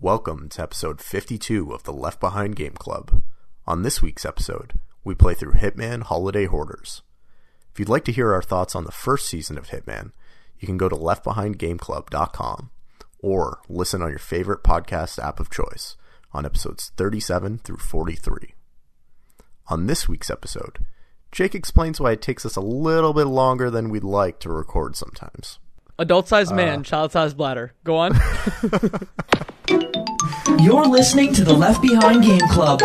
Welcome to episode 52 of the Left Behind Game Club. On this week's episode, we play through Hitman Holiday Hoarders. If you'd like to hear our thoughts on the first season of Hitman, you can go to leftbehindgameclub.com or listen on your favorite podcast app of choice on episodes 37 through 43. On this week's episode, Jake explains why it takes us a little bit longer than we'd like to record sometimes. Adult sized man, uh. child sized bladder. Go on. You're listening to the Left Behind Game Club.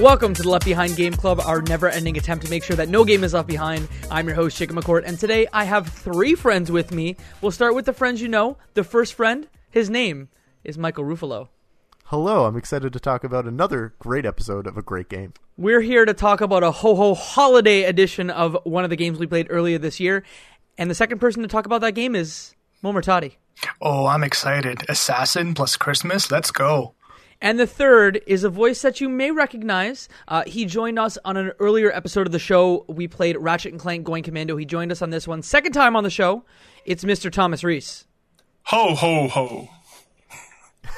Welcome to the Left Behind Game Club, our never ending attempt to make sure that no game is left behind. I'm your host, Jacob McCourt, and today I have three friends with me. We'll start with the friends you know. The first friend, his name is Michael Ruffalo. Hello, I'm excited to talk about another great episode of a great game. We're here to talk about a ho ho holiday edition of one of the games we played earlier this year. And the second person to talk about that game is Momer Toddy. Oh, I'm excited. Assassin plus Christmas. Let's go. And the third is a voice that you may recognize. Uh, he joined us on an earlier episode of the show. We played Ratchet and Clank Going Commando. He joined us on this one. Second time on the show. It's Mr. Thomas Reese. Ho, ho, ho.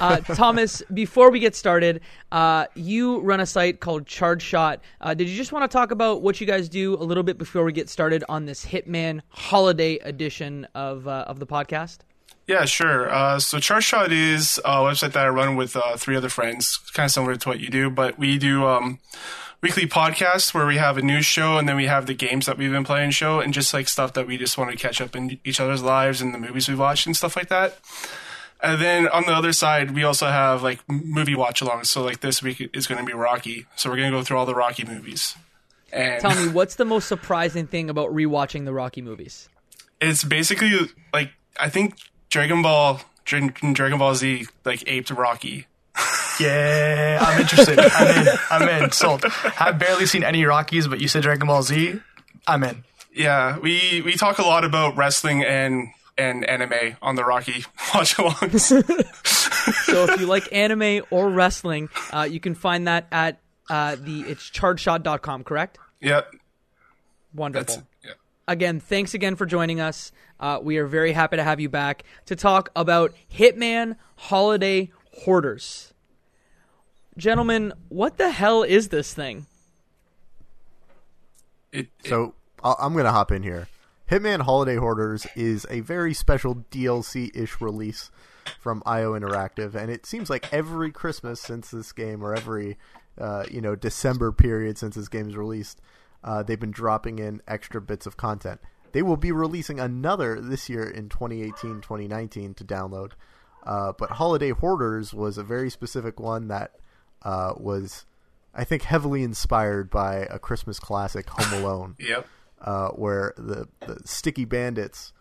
Uh, Thomas, before we get started, uh, you run a site called Charge Shot. Uh, did you just want to talk about what you guys do a little bit before we get started on this Hitman Holiday edition of uh, of the podcast? Yeah, sure. Uh, so Charge Shot is a website that I run with uh, three other friends, kind of similar to what you do, but we do um, weekly podcasts where we have a news show and then we have the games that we've been playing show and just like stuff that we just want to catch up in each other's lives and the movies we've watched and stuff like that. And then on the other side, we also have like movie watch alongs. So like this week is going to be Rocky. So we're going to go through all the Rocky movies. And Tell me, what's the most surprising thing about rewatching the Rocky movies? it's basically like I think Dragon Ball Dra- Dragon Ball Z like aped Rocky. Yeah, I'm interested. I'm in. I'm in. Sold. I've barely seen any Rockies, but you said Dragon Ball Z. I'm in. Yeah, we we talk a lot about wrestling and and anime on the Rocky watch alongs. So if you like anime or wrestling, uh, you can find that at uh, the it's chargeshot.com, correct? yep, Wonderful. that's yeah. Again, thanks again for joining us. Uh, we are very happy to have you back to talk about Hitman Holiday Hoarders. Gentlemen, what the hell is this thing? It, it- So I'll, I'm going to hop in here. Hitman Holiday Hoarders is a very special DLC ish release from IO Interactive, and it seems like every Christmas since this game, or every uh, you know December period since this game's released, uh, they've been dropping in extra bits of content. They will be releasing another this year in 2018 2019 to download. Uh, but Holiday Hoarders was a very specific one that uh, was, I think, heavily inspired by a Christmas classic, Home Alone yep. uh, where the, the sticky bandits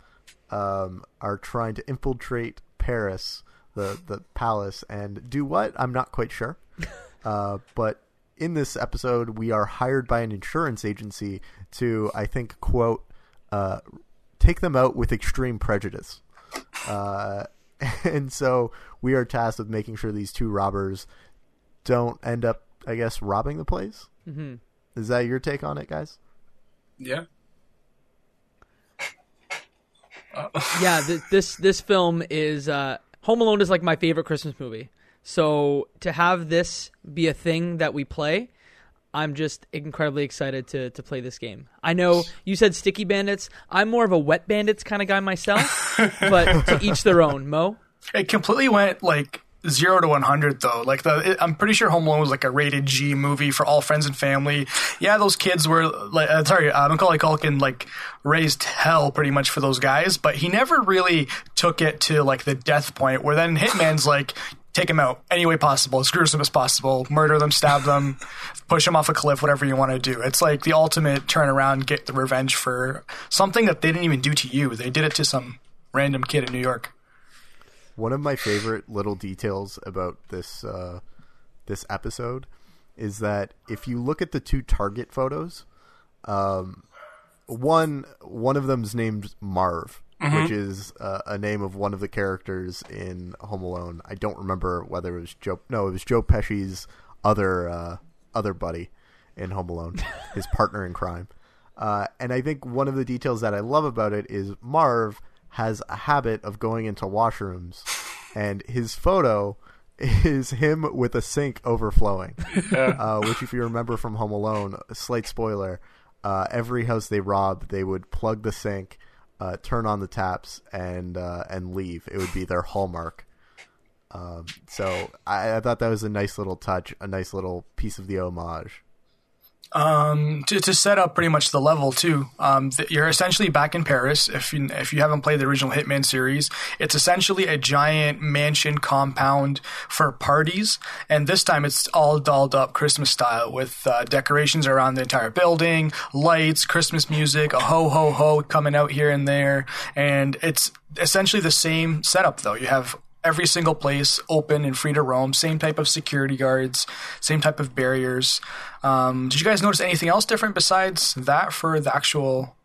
um, are trying to infiltrate Paris, the the palace, and do what? I'm not quite sure. Uh, but in this episode, we are hired by an insurance agency to, I think, quote, uh, take them out with extreme prejudice. Uh, and so we are tasked with making sure these two robbers don't end up, I guess, robbing the place. Mm-hmm. Is that your take on it, guys? Yeah. yeah, th- this this film is uh, Home Alone is like my favorite Christmas movie. So to have this be a thing that we play, I'm just incredibly excited to to play this game. I know you said Sticky Bandits. I'm more of a Wet Bandits kind of guy myself, but to each their own. Mo. It completely went like zero to one hundred though. Like the, it, I'm pretty sure Home Alone was like a rated G movie for all friends and family. Yeah, those kids were like, uh, sorry, uh, Macaulay Culkin like raised hell pretty much for those guys, but he never really took it to like the death point where then Hitman's like. Take them out any way possible, as gruesome as possible, murder them, stab them, push them off a cliff, whatever you want to do. It's like the ultimate turn around, get the revenge for something that they didn't even do to you. They did it to some random kid in New York. One of my favorite little details about this uh, this episode is that if you look at the two target photos, Um, one one of them's named Marv, Mm-hmm. which is uh, a name of one of the characters in Home Alone. I don't remember whether it was Joe. No, it was Joe Pesci's other uh, other buddy in Home Alone, his partner in crime. Uh, and I think one of the details that I love about it is Marv has a habit of going into washrooms, and his photo is him with a sink overflowing. Uh, which, if you remember from Home Alone, a slight spoiler: uh, every house they robbed, they would plug the sink, uh, turn on the taps, and uh, and leave. It would be their hallmark. Um, so I, I thought that was a nice little touch, a nice little piece of the homage. Um, to, to set up pretty much the level too. Um, th- you're essentially back in Paris. If you if you haven't played the original Hitman series, it's essentially a giant mansion compound for parties, and this time it's all dolled up Christmas style with uh, decorations around the entire building, lights, Christmas music, a ho ho ho coming out here and there, and it's essentially the same setup though. You have every single place open and free to roam. Same type of security guards, same type of barriers. Um, did you guys notice anything else different besides that for the actual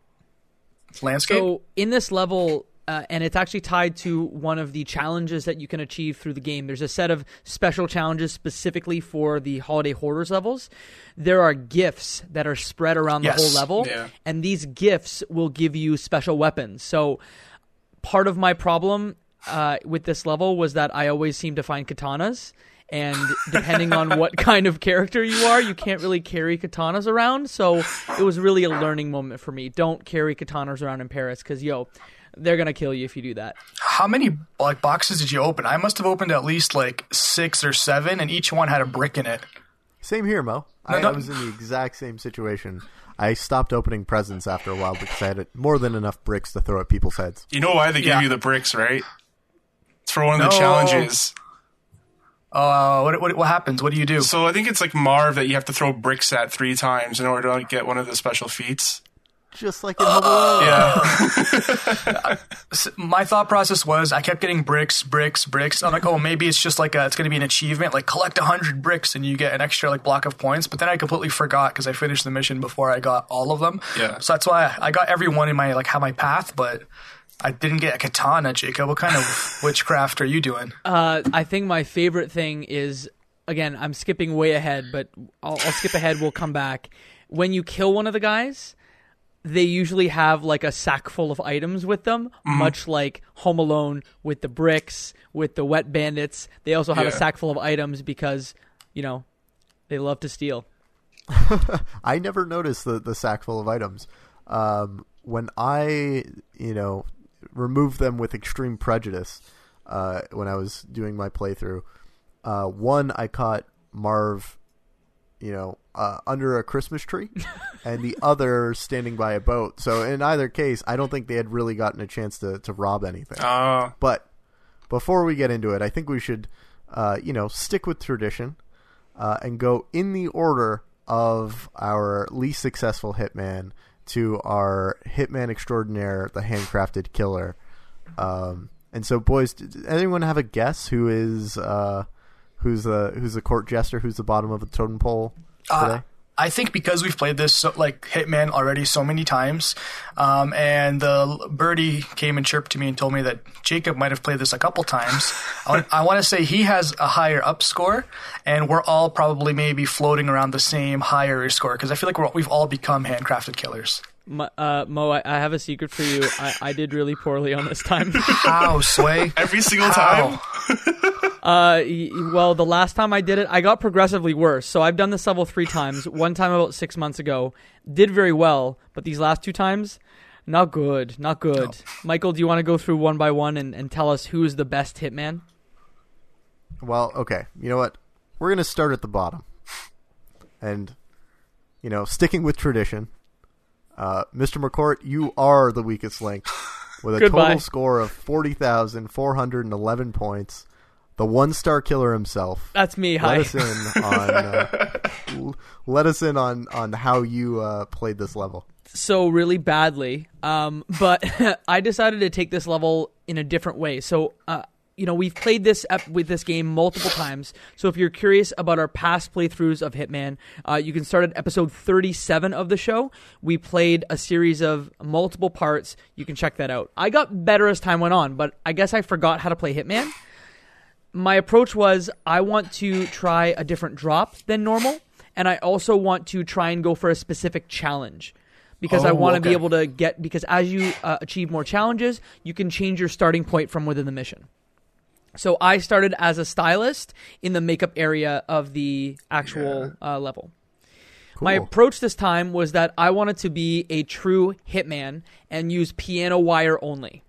landscape? So in this level, uh, and it's actually tied to one of the challenges that you can achieve through the game. There's a set of special challenges specifically for the Holiday Hoarders levels. There are gifts that are spread around the whole level, Yeah. and these gifts will give you special weapons. So part of my problem uh, with this level was that I always seem to find katanas. And depending on what kind of character you are, you can't really carry katanas around. So it was really a learning moment for me. Don't carry katanas around in Paris because, yo, they're going to kill you if you do that. How many like boxes did you open? I must have opened at least like six or seven, and each one had a brick in it. Same here, Mo. I, no. I was in the exact same situation. I stopped opening presents after a while because I had more than enough bricks to throw at people's heads. You know why they Yeah. give you the bricks, right? It's for one of the No. challenges. Uh, what, what what happens? What do you do? So I think it's like Marv that you have to throw bricks at three times in order to get one of the special feats. Just like in Home Alone. Yeah. My thought process was I kept getting bricks, bricks, bricks. I'm like, oh, maybe it's just like a, it's going to be an achievement, like collect hundred bricks and you get an extra like block of points. But then I completely forgot because I finished the mission before I got all of them. Yeah. So that's why I, I got everyone in my like have my path, but I didn't get a katana. Jacob, what kind of witchcraft are you doing? Uh, I think my favorite thing is again, I'm skipping way ahead, but I'll, I'll skip ahead. We'll come back. When you kill one of the guys, they usually have like a sack full of items with them, much like Home Alone with the bricks, with the wet bandits. They also have a sack full of items because, you know, they love to steal. I never noticed the the sack full of items. Um, when I, you know, removed them with extreme prejudice, uh, when I was doing my playthrough, uh, one I caught Marv, you know, uh, under a Christmas tree, and the other standing by a boat. So in either case, I don't think they had really gotten a chance to to rob anything. Uh, But before we get into it, I think we should, uh, you know, stick with tradition uh, and go in the order of our least successful hitman to our hitman extraordinaire, the handcrafted killer. Um, and so, boys, did anyone have a guess who is uh, who's the who's the court jester? Who's the bottom of the totem pole today? Uh, I think because we've played this so, like Hitman already so many times, um, and the birdie came and chirped to me and told me that Jacob might have played this a couple times. I want, I want to say he has a higher up score, and we're all probably maybe floating around the same higher score because I feel like we're, we've all become handcrafted killers. Mo, uh, Mo I, I have a secret for you. I, I did really poorly on this time. How sway? every single How? time. Uh, well, the last time I did it, I got progressively worse. So I've done this level three times. One time about six months ago, did very well, but these last two times, not good, not good. Michael, do you want to go through one by one and, and tell us who is the best hitman? Well, okay. You know what? We're going to start at the bottom. And, you know, sticking with tradition, uh, Mr. McCourt, you are the weakest link with a Goodbye. total score of 40,411 points. The one star killer himself. That's me. Let Hi. us in on uh, let us in on on how you uh, played this level. so really badly. Um, but I decided to take this level in a different way. So uh, you know we've played this ep- with this game multiple times. So if you're curious about our past playthroughs of Hitman, uh, you can start at episode 37 of the show. We played a series of multiple parts. You can check that out. I got better as time went on, but I guess I forgot how to play Hitman. My approach was I want to try a different drop than normal, and I also want to try and go for a specific challenge because I Oh, want to be able to get because as you uh, achieve more challenges, you can change your starting point from within the mission. So I started as a stylist in the makeup area of the actual uh, level. My approach this time was that I wanted to be a true hitman and use piano wire only.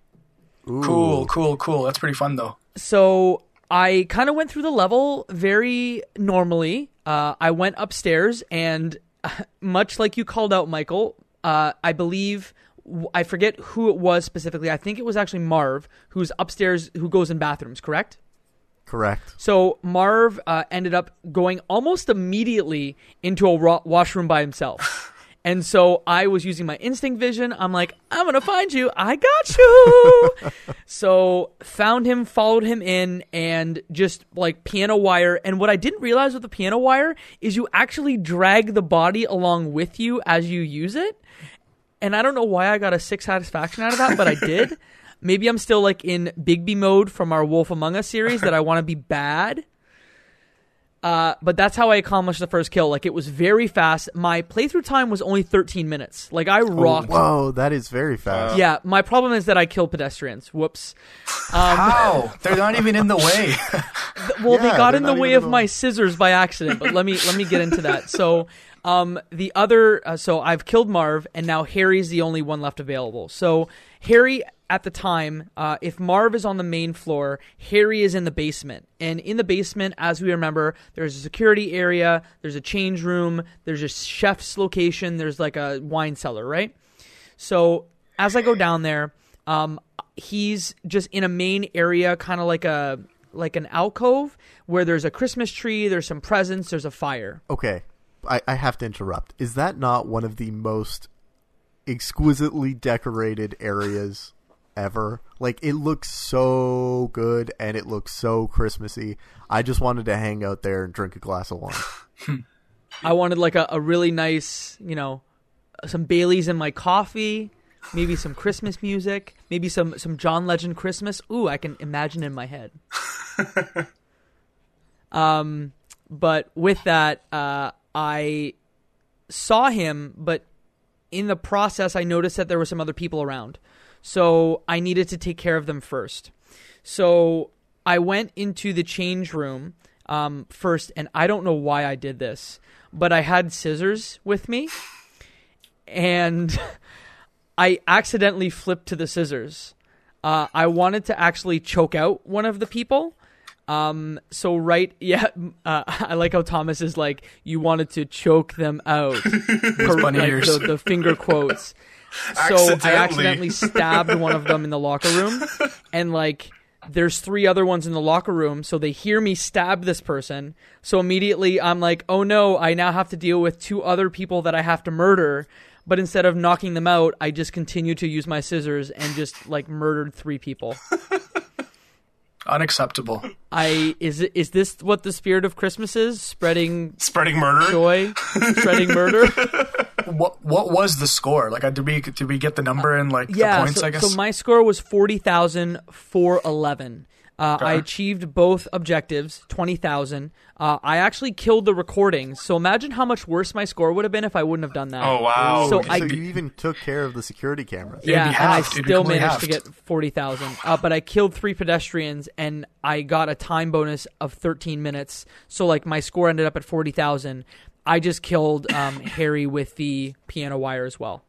Ooh. Cool, cool, cool. That's pretty fun though. So I kind of went through the level very normally. Uh, I went upstairs, and much like you called out, Michael, uh, I believe I forget who it was specifically. I think it was actually Marv, who's upstairs, who goes in bathrooms. Correct. Correct. So Marv uh, ended up going almost immediately into a washroom by himself. And so I was using my instinct vision. I'm like, I'm going to find you. I got you. so found him, followed him in, and just like piano wire. And what I didn't realize with the piano wire is you actually drag the body along with you as you use it. And I don't know why I got a sick satisfaction out of that, but I did. Maybe I'm still like in Bigby mode from our Wolf Among Us series that I want to be bad. Uh, but that's how I accomplished the first kill. Like it was very fast. My playthrough time was only 13 minutes. Like I rocked. Whoa, that is very fast. Yeah, my problem is that I kill pedestrians. Whoops. How? They're not even in the way. well Yeah, they got in the way even of my scissors by accident but let me let me get into that so um the other uh, so i've killed marv and now harry's the only one left available so harry at the time uh, if marv is on the main floor harry is in the basement and in the basement as we remember there's a security area there's a change room there's a chef's location there's like a wine cellar right so as I go down there, um, he's just in a main area, kind of like a like an alcove where there's a Christmas tree, there's some presents, there's a fire. Okay, I, I have to interrupt. Is that not one of the most exquisitely decorated areas ever? Like, it looks so good and it looks so Christmassy. I just wanted to hang out there and drink a glass of wine. I wanted like a, a really nice, you know, some Baileys in my coffee, maybe some Christmas music, maybe some some John Legend Christmas. Ooh, I can imagine in my head. um, but with that, uh, I saw him, but in the process, I noticed that there were some other people around, so I needed to take care of them first. So I went into the change room um, first, and I don't know why I did this, but I had scissors with me, and I accidentally flipped to the scissors. Uh, I wanted to actually choke out one of the people. Um, so right, yeah, uh, I like how Thomas is like, you wanted to choke them out. Cor- like ears. the, the finger quotes. So I Accidentally. stabbed one of them in the locker room, and like there's three other ones in the locker room, so they hear me stab this person. So immediately I'm like, oh no, I now have to deal with two other people that I have to murder. But instead of knocking them out, I just continue to use my scissors and just like murdered three people. Unacceptable. I is it, is this what the spirit of Christmas is? Spreading Spreading murder. joy, spreading murder. What what was the score? Like, uh, did we did we get the number and like yeah, the points? so, I guess. so my score was forty thousand four eleven. Uh, I achieved both objectives, twenty thousand. Uh, I actually killed the recordings, so imagine how much worse my score would have been if I wouldn't have done that. Oh wow. So so I- you even took care of the security cameras. Yeah, be and I halved. Still completely managed to get forty thousand. Uh, but I killed three pedestrians, and I got a time bonus of thirteen minutes. So like my score ended up at forty thousand. I just killed um, Harry with the piano wire as well.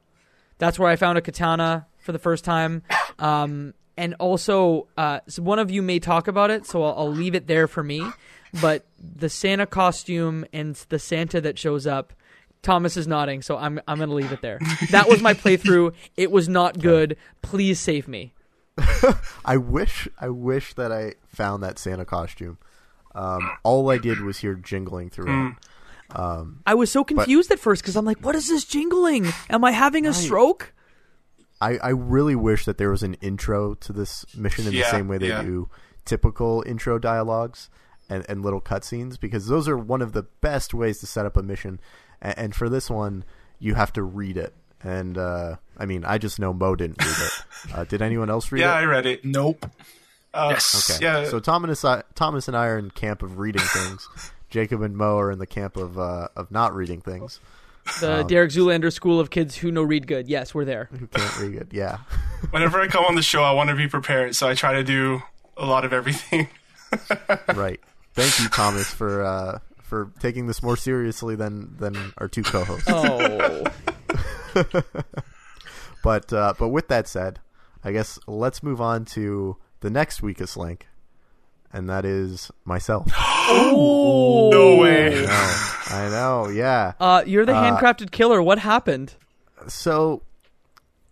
That's where I found a katana for the first time. Um, and also, uh, so one of you may talk about it, so I'll, I'll leave it there for me. But the Santa costume and the Santa that shows up, Thomas is nodding, so I'm I'm gonna leave it there. That was my playthrough. It was not good. Please save me. I wish I wish that I found that Santa costume. Um, all I did was hear jingling throughout. I was so confused at first because I'm like, what is this jingling? Am I having a stroke? I, I really wish that there was an intro to this mission in the same way they yeah. do typical intro dialogues and, and little cutscenes because those are one of the best ways to set up a mission. And, and for this one, you have to read it. And uh, I mean, I just know Mo didn't read it. Uh, did anyone else read Yeah, I it? read it. Nope. Uh, Yes. Okay. Yeah. So Thomas, Thomas and I are in camp of reading things. Jacob and Mo are in the camp of uh, of not reading things. The Derek Zoolander School of Kids Who Know Read Good. Yes, we're there. Who can't read it? Yeah. Whenever I come on the show, I want to be prepared, so I try to do a lot of everything. right. Thank you, Thomas, for uh, for taking this more seriously than than our two co-hosts. Oh, But uh, but with that said, I guess let's move on to the next weakest link, and that is myself. No way. I know, yeah. uh, you're the handcrafted killer. What happened? So,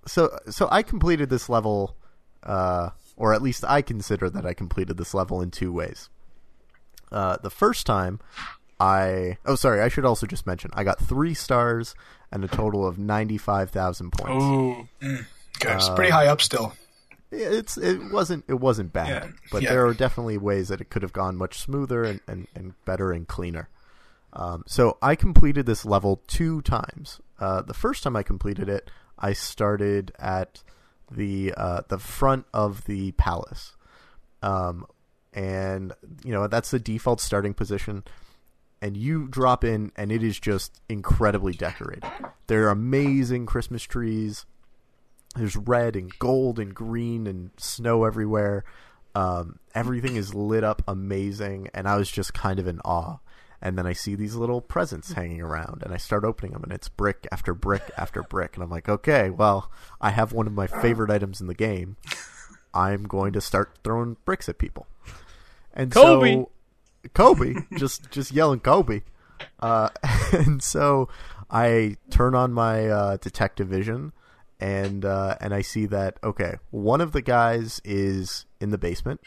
so so I completed this level, uh, or at least I consider that I completed this level in two ways. Uh, the first time, I oh sorry, I should also just mention I got three stars and a total of ninety five thousand points. Ooh. Okay, it's pretty high up still. It's it wasn't it wasn't bad, Yeah. but Yeah. there are definitely ways that it could have gone much smoother and, and, and better and cleaner. Um, so I completed this level two times. Uh, the first time I completed it, I started at the uh, the front of the palace, um, and you know that's the default starting position. And you drop in, and it is just incredibly decorated. There are amazing Christmas trees there's red and gold and green and snow everywhere. Um, everything is lit up amazing, and I was just kind of in awe. And then I see these little presents hanging around, and I start opening them, and it's brick after brick after brick, and I'm like, okay, well, I have one of my favorite items in the game. I'm going to start throwing bricks at people. And Kobe! so, Kobe, just just yelling Kobe. Uh, and so I turn on my uh, detective vision, and uh, and I see that okay, one of the guys is in the basement,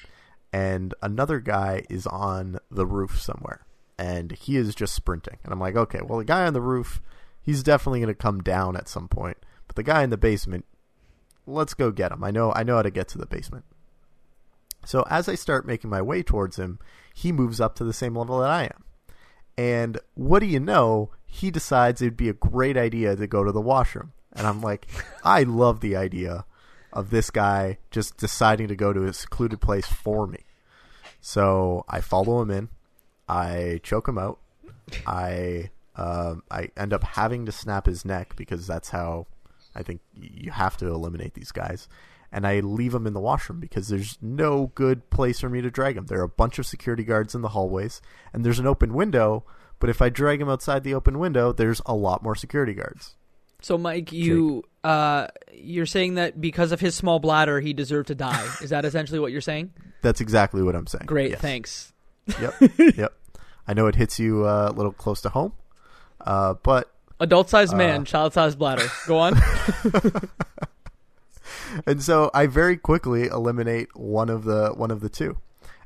and another guy is on the roof somewhere, and he is just sprinting. And I'm like, okay, well, the guy on the roof, he's definitely going to come down at some point, but the guy in the basement, let's go get him. I know I know how to get to the basement. So as I start making my way towards him, he moves up to the same level that I am. And what do you know? He decides it'd be a great idea to go to the washroom. And I'm like, I love the idea of this guy just deciding to go to a secluded place for me. So I follow him in. I choke him out. I um, I end up having to snap his neck because that's how I think you have to eliminate these guys. And I leave him in the washroom because there's no good place for me to drag him. There are a bunch of security guards in the hallways, and there's an open window. But if I drag him outside the open window, there's a lot more security guards. So, Mike, you uh, you're saying that because of his small bladder, he deserved to die. Is that essentially what you're saying? That's exactly what I'm saying. Great, Yes. thanks. Yep, yep. I know it hits you uh, a little close to home, uh, but Adult-sized man, child-sized bladder. Go on. and so I very quickly eliminate one of the one of the two,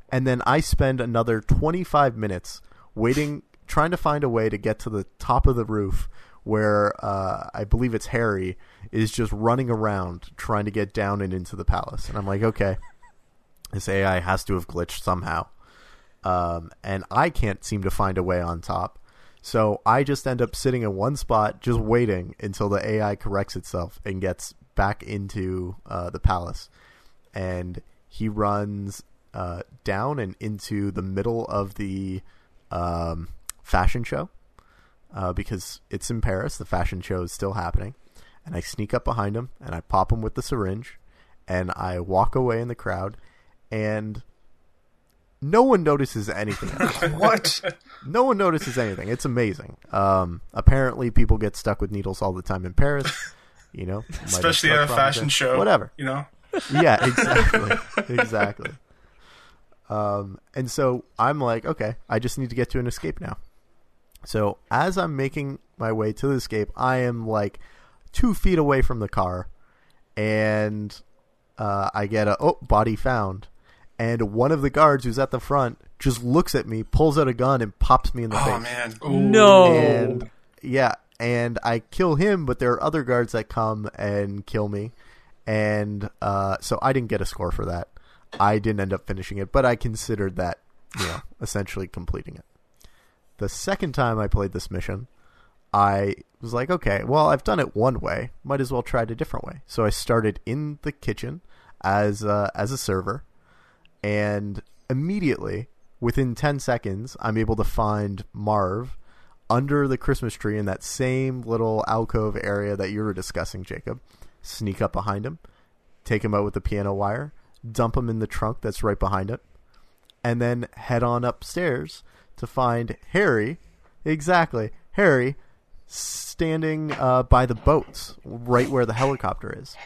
and then I spend another 25 minutes waiting, trying to find a way to get to the top of the roof where uh, I believe it's Harry is just running around trying to get down and into the palace, and I'm like, okay, this AI has to have glitched somehow, um, and I can't seem to find a way on top. So I just end up sitting in one spot, just waiting until the AI corrects itself and gets back into uh, the palace. And he runs uh, down and into the middle of the um, fashion show uh, because it's in Paris. The fashion show is still happening. And I sneak up behind him and I pop him with the syringe and I walk away in the crowd and no one notices anything. What? no one notices anything. It's amazing. Um, apparently, people get stuck with needles all the time in Paris. You know, Especially at a fashion it. show. Whatever. You know? Yeah, exactly, exactly. Um, and so I'm like, okay, I just need to get to an escape now. So as I'm making my way to the escape, I am like two feet away from the car, and uh, I get a oh body found, and one of the guards who's at the front just looks at me, pulls out a gun, and pops me in the face. Oh, face. man. no. And yeah, and I kill him, but there are other guards that come and kill me, and uh, so I didn't get a score for that. I didn't end up finishing it, but I considered that, you know, essentially completing it. The second time I played this mission, I was like, okay, well, I've done it one way, might as well try it a different way. So I started in the kitchen as uh, as a server, and immediately within 10 seconds, I'm able to find Marv under the Christmas tree in that same little alcove area that you were discussing, Jacob. Sneak up behind him, take him out with the piano wire, dump him in the trunk that's right behind it, and then head on upstairs to find Harry. Exactly, Harry standing uh, by the boats right where the helicopter is.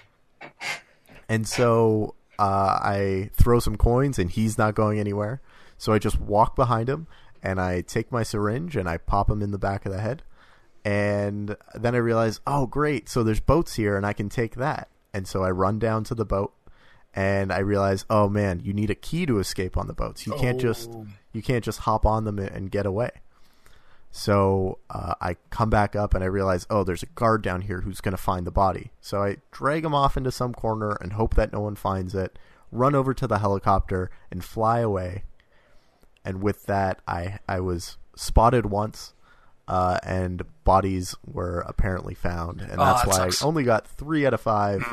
And so uh, I throw some coins, and he's not going anywhere. So I just walk behind him, and I take my syringe and I pop him in the back of the head. And then I realize, oh, great. So there's boats here, and I can take that. And so I run down to the boat, and I realize, oh man, you need a key to escape on the boats. You can't just you can't just hop on them and get away. So uh, I come back up and I realize, oh, there's a guard down here who's going to find the body. So I drag him off into some corner and hope that no one finds it. Run over to the helicopter and fly away. And with that, I I was spotted once, uh, and bodies were apparently found, and Oh, that's that why sucks. I only got three out of five,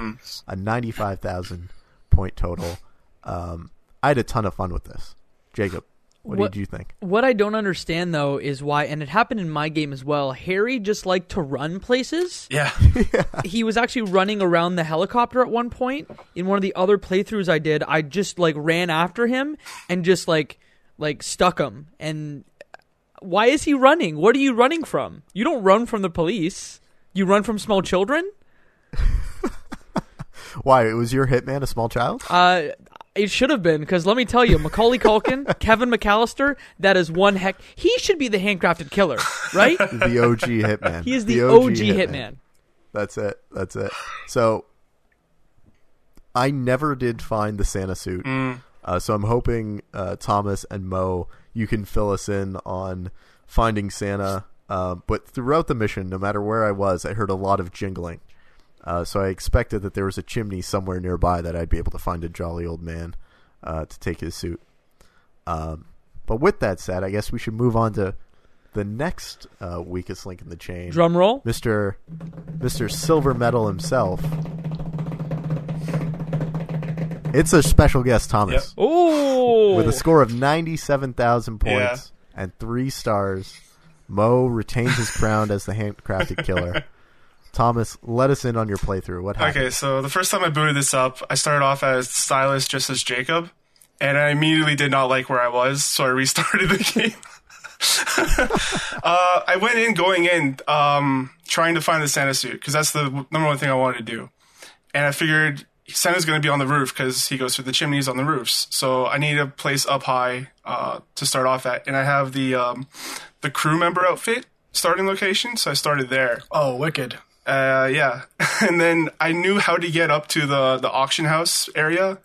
a ninety-five thousand point total. Um, I had a ton of fun with this. Jacob, what, What- did you think? What I don't understand though is why, and it happened in my game as well. Harry just liked to run places. Yeah. he was actually running around the helicopter at one point. In one of the other playthroughs I did, I just like ran after him and just like like stuck him. And why is he running? What are you running from? You don't run from the police. You run from small children. Why? It was your hitman, a small child? Uh, it should have been because let me tell you, Macaulay Culkin, Kevin McCallister, that is one heck. He should be the handcrafted killer, right? the OG hitman. He is the, OG, hitman. That's it. That's it. So I never did find the Santa suit. Uh, so I'm hoping uh, Thomas and Mo, you can fill us in on finding Santa. Uh, but throughout the mission, no matter where I was, I heard a lot of jingling. Uh, so I expected that there was a chimney somewhere nearby that I'd be able to find a jolly old man uh, to take his suit. Um, but with that said, I guess we should move on to the next uh, weakest link in the chain. Drum roll. Mr. Mr. Silver Medal himself. It's a special guest, Thomas, Oh, with a score of ninety-seven thousand points and three stars. Mo retains his crown as the handcrafted killer. Thomas, let us in on your playthrough. What happened? Okay, so the first time I booted this up, I started off as stylist just as Jacob, and I immediately did not like where I was, so I restarted the game. uh, I went in going in um, trying to find the Santa suit because that's the number one thing I wanted to do, and I figured Santa's going to be on the roof because he goes through the chimneys on the roofs. So I need a place up high uh, to start off at, and I have the um, the crew member outfit starting location, so I started there. Oh, wicked. Uh, yeah, and then I knew how to get up to the the auction house area,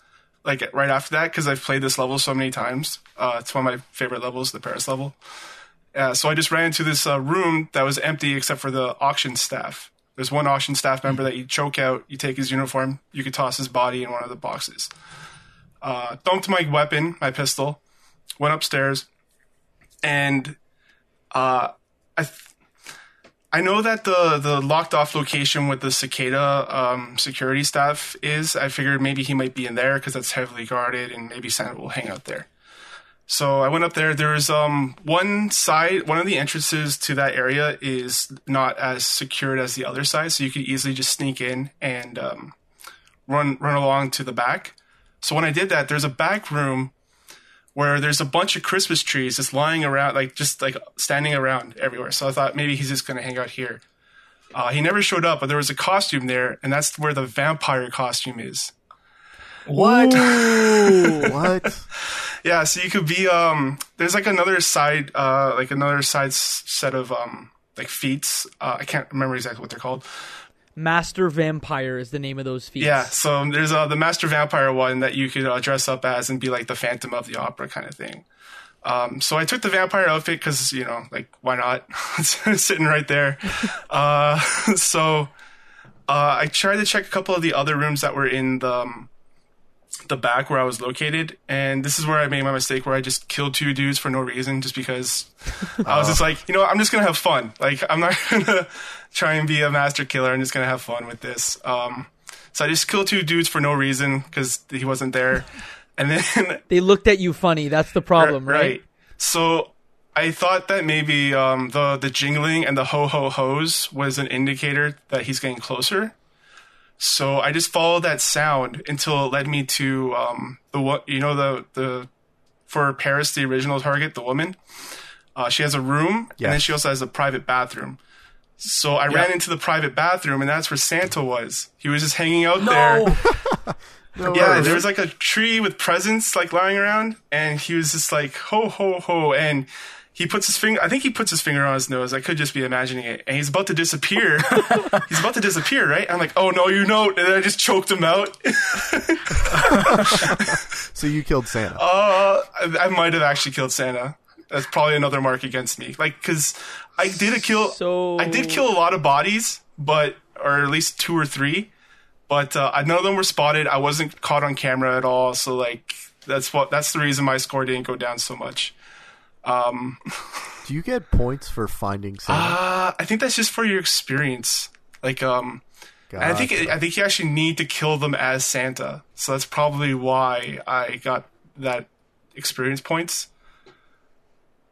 like right after that, because I've played this level so many times. Uh, it's one of my favorite levels, the Paris level. Uh, so I just ran into this uh, room that was empty except for the auction staff. There's one auction staff member that you choke out, you take his uniform, you could toss his body in one of the boxes. Uh, dumped my weapon, my pistol, went upstairs, and uh, I. Th- I know that the the locked off location with the cicada um, security staff is. I figured maybe he might be in there because that's heavily guarded, and maybe Santa will hang out there. So I went up there. There's um one side, one of the entrances to that area is not as secured as the other side, so you could easily just sneak in and um, run run along to the back. So when I did that, there's a back room where there's a bunch of Christmas trees just lying around, like just like standing around everywhere. So I thought maybe he's just gonna hang out here. Uh, he never showed up, but there was a costume there, and that's where the vampire costume is. What? what? Yeah, so you could be um. There's like another side, uh, like another side set of um, like feats. Uh, I can't remember exactly what they're called. Master Vampire is the name of those feats. Yeah, so there's uh, the Master Vampire one that you could uh, dress up as and be like the Phantom of the Opera kind of thing. Um, so I took the vampire outfit because you know, like why not? it's sitting right there. uh, so uh, I tried to check a couple of the other rooms that were in the um, the back where I was located, and this is where I made my mistake where I just killed two dudes for no reason, just because I was just like, you know, I'm just gonna have fun. Like I'm not gonna try and be a master killer. I'm just gonna have fun with this. Um, so I just killed two dudes for no reason because he wasn't there, and then They looked at you funny. That's the problem, right? So I thought that maybe um, the the jingling and the ho ho hos was an indicator that he's getting closer. So I just followed that sound until it led me to um, the what you know the the for Paris the original target the woman. Uh, she has a room and then she also has a private bathroom. So I ran into the private bathroom and that's where Santa was. He was just hanging out there. No, Yeah, way. there was like a tree with presents like lying around, and he was just like ho ho ho, and he puts his finger. I think he puts his finger on his nose. I could just be imagining it, and he's about to disappear. he's about to disappear, right? I'm like, oh no, you know, and then I just choked him out. So you killed Santa. Uh, I, I might have actually killed Santa. That's probably another mark against me. Like, because I did a kill. So- I did kill a lot of bodies, but or at least two or three, but uh, none of them were spotted. I wasn't caught on camera at all, so like that's what that's the reason my score didn't go down so much. Do you get points for finding Santa? Uh, I think that's just for your experience. Like, um, and I think I think you actually need to kill them as Santa, so that's probably why I got that experience points.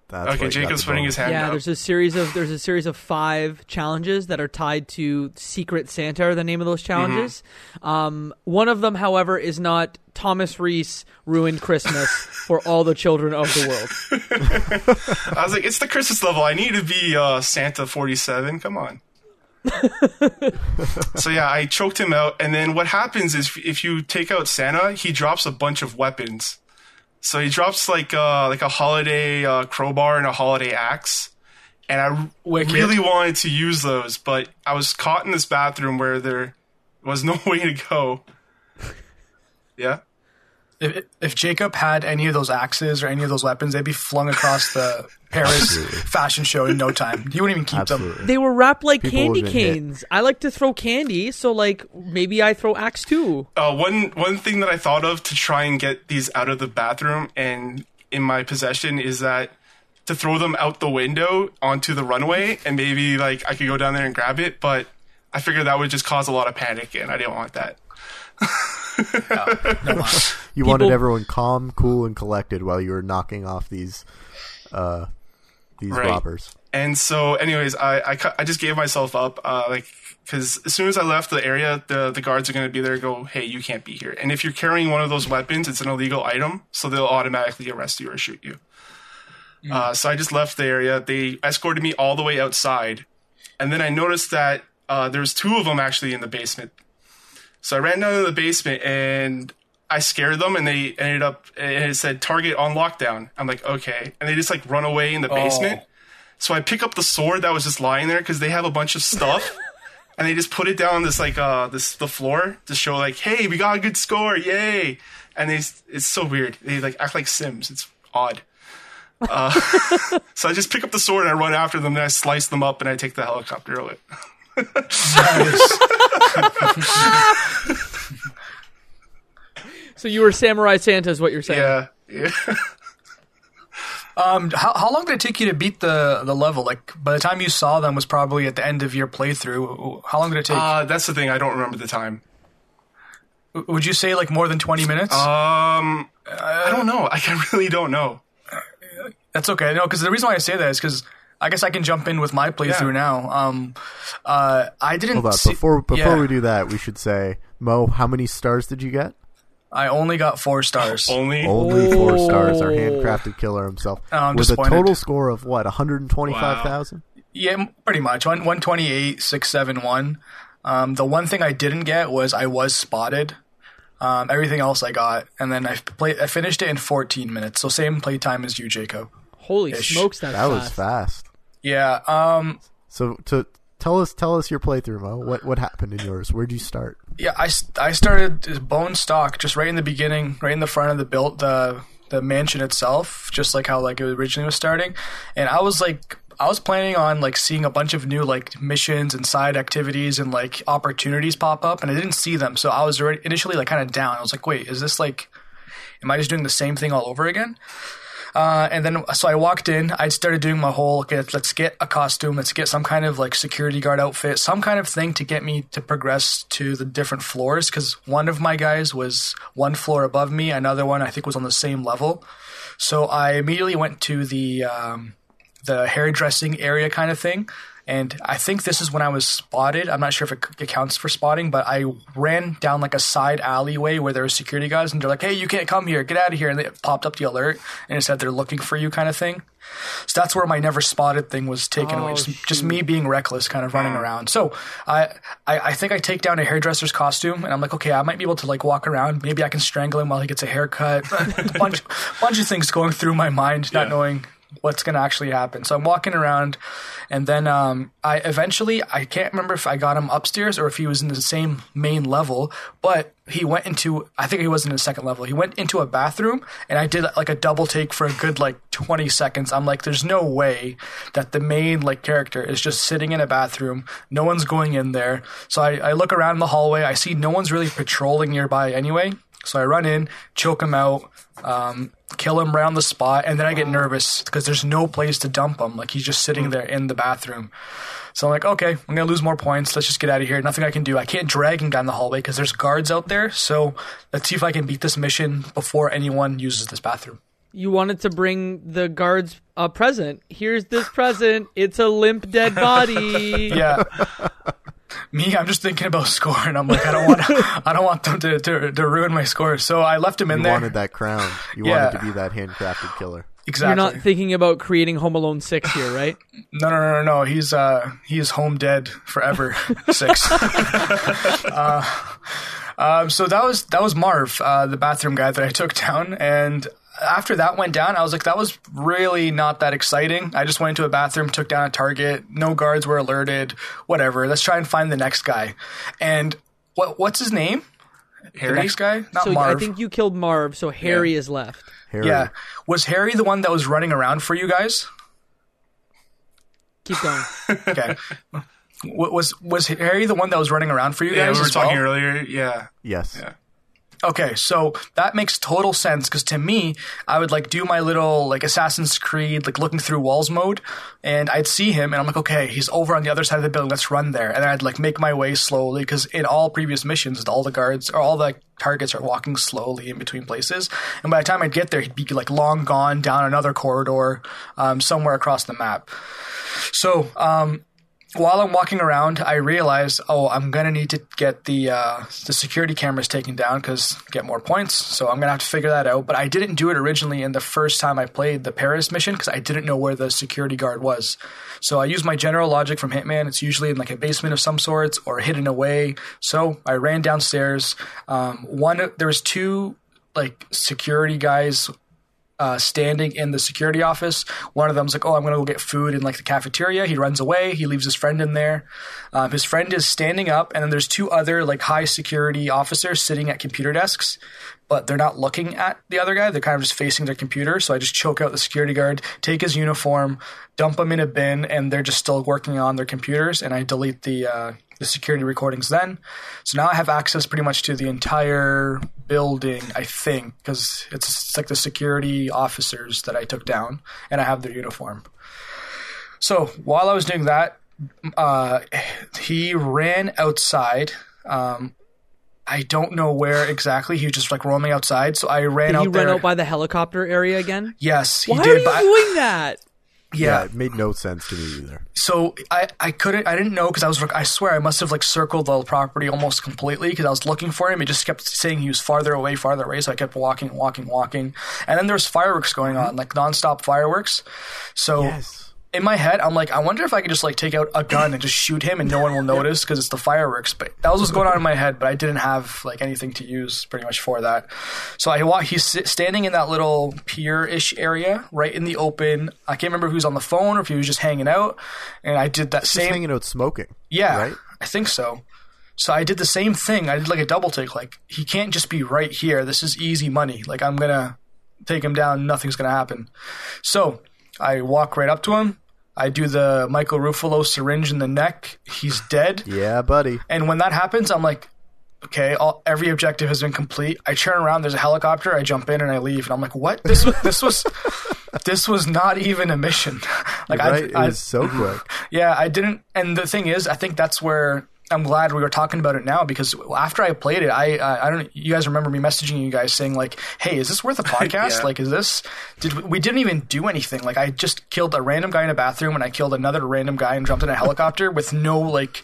That's okay, you Jacob's putting his hand Yeah, up. there's a series of there's a series of five challenges that are tied to Secret Santa. Are the name of those challenges? Um, one of them, however, is not Thomas Reese ruined Christmas for all the children of the world. I was like, it's the Christmas level. I need to be uh, Santa 47. Come on. so yeah, I choked him out, and then what happens is if you take out Santa, he drops a bunch of weapons. So he drops like uh, like a holiday uh, crowbar and a holiday axe, and I Wicked. really wanted to use those, but I was caught in this bathroom where there was no way to go. Yeah. If, if Jacob had any of those axes or any of those weapons, they'd be flung across the Paris fashion show in no time. He wouldn't even keep them. They were wrapped like People candy have been hit. canes. I like to throw candy, so like maybe I throw axe too. Uh, one one thing that I thought of to try and get these out of the bathroom and in my possession is that to throw them out the window onto the runway and maybe like I could go down there and grab it, but I figured that would just cause a lot of panic and I didn't want that. No, no. You wanted everyone calm, cool, and collected while you were knocking off these, uh, these Right. robbers. And so, anyways, I I, I just gave myself up, uh, like because as soon as I left the area, the the guards are going to be there. and Go, hey, you can't be here. And if you're carrying one of those weapons, it's an illegal item, so they'll automatically arrest you or shoot you. Uh, so I just left the area. They escorted me all the way outside, and then I noticed that uh, there was two of them actually in the basement. So I ran down to the basement and I scared them, and they ended up. And it said target on lockdown. I'm like, okay, and they just like run away in the basement. So I pick up the sword that was just lying there because they have a bunch of stuff, and they just put it down on this like uh this the floor to show like, hey, we got a good score, yay! And they it's so weird. They like act like Sims. It's odd. Uh, so I just pick up the sword and I run after them. and I slice them up and I take the helicopter away. So you were Samurai Santa, is what you're saying? Yeah, yeah. Um, how, how long did it take you to beat the the level? Like by the time you saw them was probably at the end of your playthrough. How long did it take? Uh, that's the thing. I don't remember the time. Would you say like more than twenty minutes? Um, I don't know. I really don't know. That's okay. No, because the reason why I say that is because I guess I can jump in with my playthrough Yeah. now. Um, uh, I didn't. Hold on, see- before before yeah, we do that, we should say, Mo, how many stars did you get? I only got four stars. Only. Only four stars. Our Oh. handcrafted killer himself, Oh, I'm with a total score of what, one hundred twenty-five thousand? Yeah, pretty much. One one twenty eight six seven one. Um, the one thing I didn't get was I was spotted. Um, everything else I got, and then I played. I finished it in fourteen minutes, so same playtime as you, Jacob. Holy Ish. smokes, that's That was fast. Yeah. Um, So to tell us, tell us your playthrough, Mo. What what happened in yours? Where'd you start? yeah. I, I started bone stock just right in the beginning, right in the front of the built the the mansion itself, just like how like it originally was starting, and I was like I was planning on like seeing a bunch of new like missions and side activities and like opportunities pop up, and I didn't see them. So I was already initially like kind of down. I was like, wait, is this like, am I just doing the same thing all over again? Uh, and then so I walked in. I started doing my whole okay. Let's get a costume. Let's get some kind of like security guard outfit, some kind of thing to get me to progress to the different floors. Because one of my guys was one floor above me. Another one I think was on the same level. So I immediately went to the um, the hairdressing area kind of thing. And I think this is when I was spotted. I'm not sure if it, it counts for spotting, but I ran down like a side alleyway where there were security guys, and they're like, "Hey, you can't come here. Get out of here!" And it popped up the alert, and it said they're looking for you, kind of thing. So that's where my never spotted thing was taken away. Oh, Just, just me being reckless, kind of running around. So I, I, I think I take down a hairdresser's costume, and I'm like, okay, I might be able to like walk around. Maybe I can strangle him while he gets a haircut. a bunch, bunch of things going through my mind, not Yeah. knowing what's going to actually happen. So I'm walking around, and then um, I eventually I can't remember if I got him upstairs or if he was in the same main level, but he went into I think he was in the second level. He went into a bathroom, and I did like a double take for a good like 20 seconds. I'm like, there's no way that the main like character is just sitting in a bathroom. No one's going in there. So I, I look around the hallway. I see no one's really patrolling nearby anyway. So I run in, choke him out, um, kill him around the spot, and then I get nervous because there's no place to dump him. Like he's just sitting hmm. there in the bathroom. So I'm like, okay, I'm gonna lose more points. Let's just get out of here. Nothing I can do. I can't drag him down the hallway because there's guards out there. So let's see if I can beat this mission before anyone uses this bathroom. You wanted to bring the guards a present. Here's this present. It's a limp dead body. Yeah. Me, I'm just thinking about scoring. And I'm like, I don't want, I don't want them to, to, to ruin my score. So I left him in there. You there. wanted that crown. You Yeah. wanted to be that handcrafted killer. exactly. You're not thinking about creating Home Alone 6 here, right? No, no, no, no, no. He's uh, he is home dead forever. Six. uh, um, so that was that was Marv, uh, the bathroom guy that I took down, and after that went down, I was like, that was really not that exciting. I just went into a bathroom, took down a target. No guards were alerted. Whatever. Let's try and find the next guy. And what what's his name? The next guy, not so Marv. I think you killed Marv, so Harry is left. Harry. yeah, was Harry the one that was running around for you guys? Keep going. Okay. Was was Harry the one that was running around for you Yeah, guys? we were as well? talking earlier. Yeah. Yes. Yeah. Okay, so that makes total sense because to me, I would like do my little like Assassin's Creed, like looking through walls mode, and I'd see him, and I'm like, okay, he's over on the other side of the building. Let's run there, and I'd like make my way slowly because in all previous missions, all the guards or all the targets are walking slowly in between places, and by the time I'd get there, he'd be like long gone down another corridor, um, somewhere across the map. So, um, while I'm walking around, I realize, oh, I'm gonna need to get the uh, the security cameras taken down because get more points. So I'm gonna have to figure that out. But I didn't do it originally in the first time I played the Paris mission because I didn't know where the security guard was. So I used my general logic from Hitman. It's usually in like a basement of some sorts or hidden away. So I ran downstairs. Um, one there was two like security guys uh, standing in the security office. One of them's like, "Oh, I'm gonna go get food in like the cafeteria." He runs away. He leaves his friend in there. Um, his friend is standing up, and then there's two other like high security officers sitting at computer desks, but they're not looking at the other guy. They're kind of just facing their computer. So I just choke out the security guard, take his uniform, dump him in a bin, and they're just still working on their computers. And I delete the uh, the security recordings then. So now I have access pretty much to the entire building, I think, because it's, it's like the security officers that I took down, and I have their uniform. So while I was doing that, uh, he ran outside. Um, I don't know where exactly. He was just like roaming outside. So I ran Did out he run out by the helicopter area again? yes, he Why did. are you but doing that? Yeah, yeah, it made no sense to me either. so I, I couldn't I didn't know because I was I swear I must have like circled the property almost completely because I was looking for him. He just kept saying he was farther away, farther away. So I kept walking, walking, walking, and then there was fireworks going on, like nonstop fireworks. So Yes. In my head, I'm like, I wonder if I could just like take out a gun and just shoot him and no one will notice because it's the fireworks. But that was what's going on in my head. But I didn't have like anything to use pretty much for that. So I walk. He's standing in that little pier-ish area, right in the open. I can't remember if he was on the phone or if he was just hanging out. And I did that Just same. hanging out smoking. Yeah, Right? I think so. So I did the same thing. I did like a double take. Like he can't just be right here. This is easy money. Like I'm gonna take him down. Nothing's gonna happen. So I walk right up to him. I do the Michael Ruffalo syringe in the neck. He's dead. Yeah, buddy. And when that happens, I'm like, okay, all, every objective has been complete. I turn around, there's a helicopter. I jump in and I leave, and I'm like, what? This was this was this was not even a mission. like Right? I, It I was so quick. yeah, I didn't. And the thing is, I think that's where I'm glad we were talking about it now because after I played it, I I, I don't. You guys remember me messaging you guys saying like, "Hey, is this worth a podcast? Yeah. Like, is this? Did we, we didn't even do anything? Like, I just killed a random guy in a bathroom and I killed another random guy and jumped in a helicopter with no like."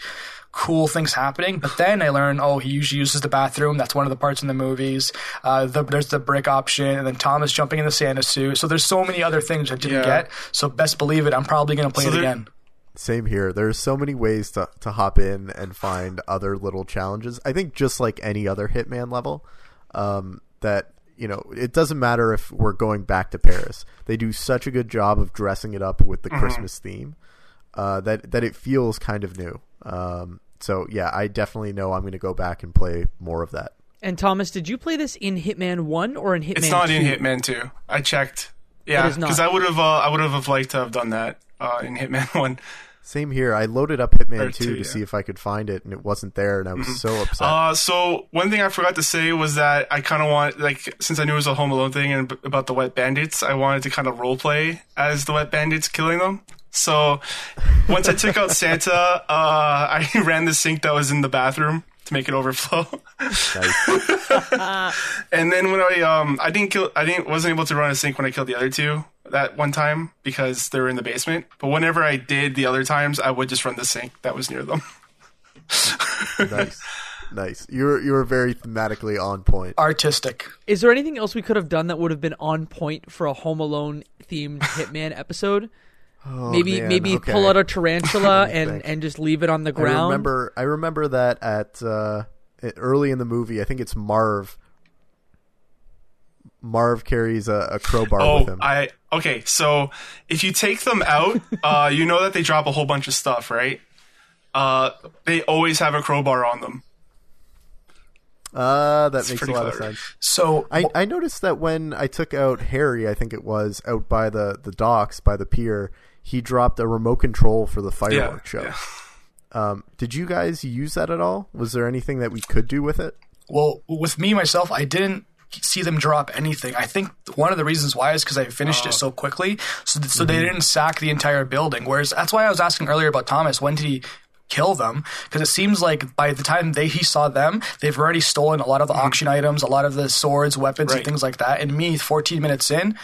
Cool things happening, but then I learned, oh, he usually uses the bathroom. That's one of the parts in the movies. Uh, the, there's the brick option, and then Thomas jumping in the Santa suit. So there's so many other things I didn't Yeah. get. So best believe it, I'm probably gonna play So it there- again. Same here. There's so many ways to, to hop in and find other little challenges. I think just like any other Hitman level, um, that you know, it doesn't matter if we're going back to Paris. They do such a good job of dressing it up with the Christmas theme uh, that that it feels kind of new. Um, so yeah, I definitely know I'm going to go back and play more of that. And Thomas, did you play this in Hitman One or in Hitman? It's not 2? in Hitman 2. I checked. Yeah, because I would have, uh, I would have liked to have done that uh, in Hitman 1. Same here. I loaded up Hitman 2 two, to yeah. see if I could find it, and it wasn't there, and I was so upset. Uh, so one thing I forgot to say was that I kind of want, like, since I knew it was a Home Alone thing and b- about the Wet Bandits, I wanted to kind of role play as the Wet Bandits killing them. So once I took out Santa, uh, I ran the sink that was in the bathroom to make it overflow. And then when I um I didn't kill I didn't wasn't able to run a sink when I killed the other two that one time because they were in the basement. But whenever I did the other times, I would just run the sink that was near them. nice, nice. You're you're very thematically on point. Artistic. Is there anything else we could have done that would have been on point for a Home Alone themed Hitman episode? maybe Oh, man, maybe okay. pull out a tarantula and think. and just leave it on the I ground. remember I remember that at uh, early in the movie. I think it's Marv. Marv carries a, a crowbar with Oh, him. I okay. So if you take them out, uh, you know that they drop a whole bunch of stuff, right? Uh, they always have a crowbar on them. uh, that makes a pretty lot of sense. So I, I noticed that when I took out Harry, I think it was out by the, the docks by the pier, he dropped a remote control for the fireworks show. yeah. Um, did you guys use that at all? Was there anything that we could do with it? well, with me myself, I didn't see them drop anything. I think one of the reasons why is because I finished it oh. so quickly, so th- so they mm-hmm. didn't sack the entire building. Whereas that's why I was asking earlier about Thomas. When did he? kill them because it seems like by the time they he saw them they've already stolen a lot of the mm-hmm. auction items a lot of the swords weapons and things like that and me 14 minutes in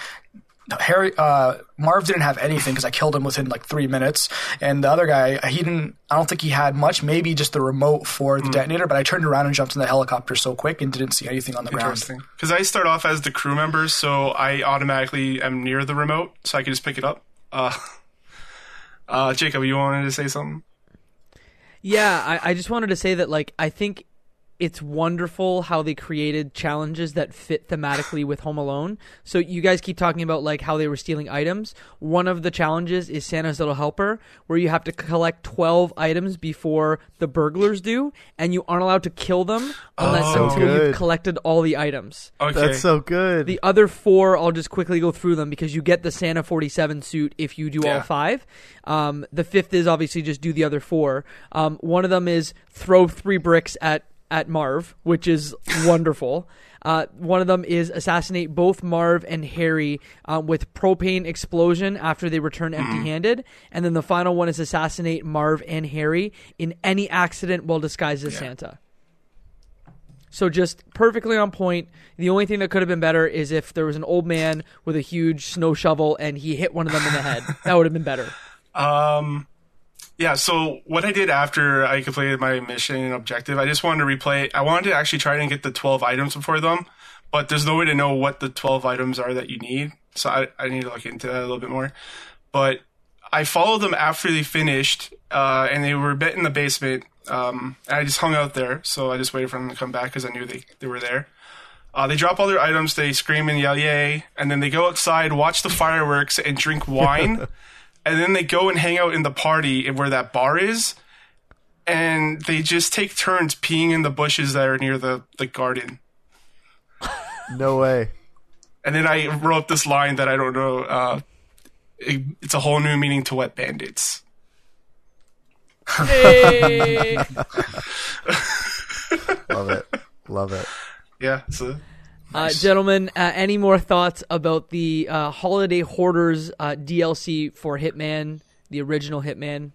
Harry uh, Marv didn't have anything because I killed him within like three minutes, and the other guy he didn't. I don't think he had much. Maybe just the remote for the detonator. But I turned around and jumped in the helicopter so quick and didn't see anything on the ground. Interesting. Because I start off as the crew member, so I automatically am near the remote, so I can just pick it up. Uh, uh, Jacob, you wanted to say something? Yeah, I, I just wanted to say that like I think it's wonderful how they created challenges that fit thematically with Home Alone. So you guys keep talking about like how they were stealing items. One of the challenges is Santa's Little Helper, where you have to collect twelve items before the burglars do, and you aren't allowed to kill them unless Oh. until Good. you've collected all the items. Okay. That's so good. The other four, I'll just quickly go through them because you get the Santa 47 suit if you do all five. Um, the fifth is obviously just do the other four. Um, one of them is throw three bricks at, at Marv, which is wonderful. Uh, one of them is assassinate both Marv and Harry um, with propane explosion after they return empty handed. And then the final one is assassinate Marv and Harry in any accident while disguised as Santa. So just perfectly on point. The only thing that could have been better is if there was an old man with a huge snow shovel and he hit one of them in the head. That would have been better. Um, yeah. So what I did after I completed my mission and objective, I just wanted to replay. I wanted to actually try and get the twelve items before them, but there's no way to know what the twelve items are that you need. So I, I need to look into that a little bit more. But I followed them after they finished, uh, and they were a bit in the basement. Um, and I just hung out there, so I just waited for them to come back because I knew they, they were there. Uh, they drop all their items, they scream and yell yay, and then they go outside, watch the fireworks, and drink wine. and then they go and hang out in the party where that bar is, and they just take turns peeing in the bushes that are near the, the garden. no way. And then I wrote this line that I don't know uh, it, it's a whole new meaning to wet bandits. Hey! Love it. Love it. Yeah, so Uh, gentlemen, uh, any more thoughts about the uh, Holiday Hoarders uh, DLC for Hitman, the original Hitman?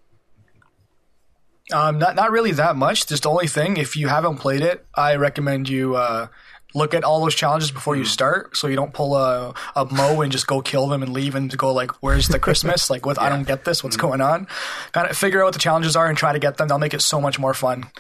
Um, not not really that much. Just the only thing, if you haven't played it, I recommend you uh, look at all those challenges before you start, so you don't pull a a mo and just go kill them and leave and go like, "Where's the Christmas? like, what? I don't get this. What's going on?" Kind of figure out what the challenges are and try to get them. They'll make it so much more fun.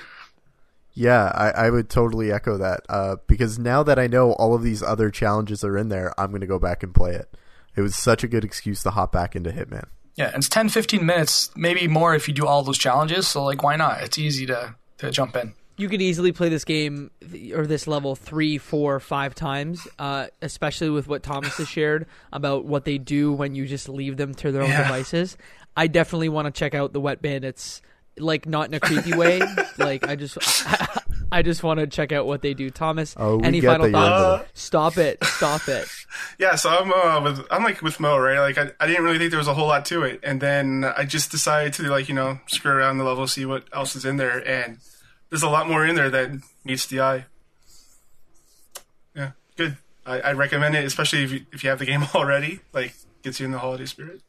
Yeah, I, I would totally echo that. Uh, because now that I know all of these other challenges are in there, I'm going to go back and play it. It was such a good excuse to hop back into Hitman. Yeah, and it's 10, 15 minutes, maybe more if you do all those challenges. So like, why not? It's easy to to jump in. You could easily play this game or this level three, four, five times, uh, especially with what Thomas has shared about what they do when you just leave them to their own Yeah. devices. I definitely want to check out the Wet Bandits, like not in a creepy way. like I just, I just want to check out what they do. Thomas, Oh, we any get final that you're into thoughts? it. Stop it! Stop it! yeah, so I'm uh, with I'm like with Mo, right? Like I, I didn't really think there was a whole lot to it, and then I just decided to like you know screw around the level, see what else is in there, and there's a lot more in there that meets the eye. Yeah, good. I, I recommend it, especially if you if you have the game already. Like gets you in the holiday spirit.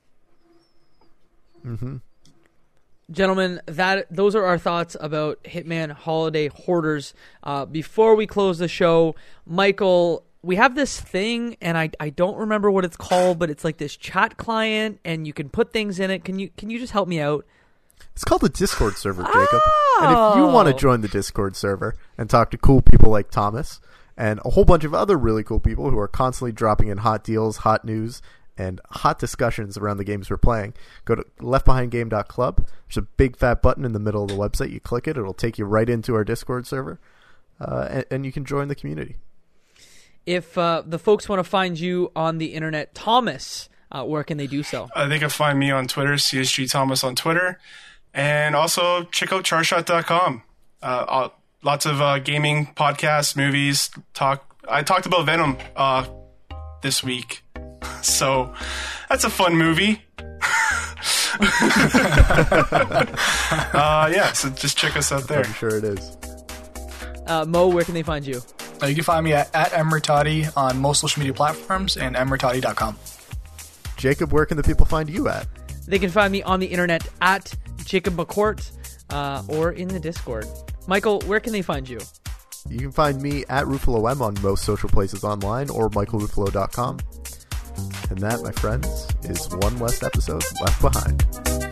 Gentlemen that those are our thoughts about hitman holiday hoarders uh, before we close the show michael we have this thing and I, I don't remember what it's called but it's like this chat client and you can put things in it can you can you just help me out It's called the Discord server, Jacob. And if you want to Oh. join the Discord server and talk to cool people like Thomas and a whole bunch of other really cool people who are constantly dropping in hot deals, hot news, and hot discussions around the games we're playing, go to leftbehindgame.club. There's a big fat button in the middle of the website. You click it, it'll take you right into our Discord server, uh, and, and you can join the community. if uh, the folks want to find you on the internet thomas uh, where can they do so Uh, they can find me on Twitter, CSG Thomas on Twitter, and also check out charshot.com. Uh, uh, lots of uh, gaming podcasts, movies. Talk. I talked about Venom uh, this week, so that's a fun movie. uh, yeah, so just check us out there. I'm sure it is. uh, mo where can they find you Uh, you can find me at, at Emmertati on most social media platforms and emmertati.com. Jacob, where can the people find you at? they can find me on the internet at jacob mccourt uh, or in the discord michael where can they find you You can find me at Ruffalo M on most social places online or michaelruffalo.com. And that, my friends, is one less episode left behind.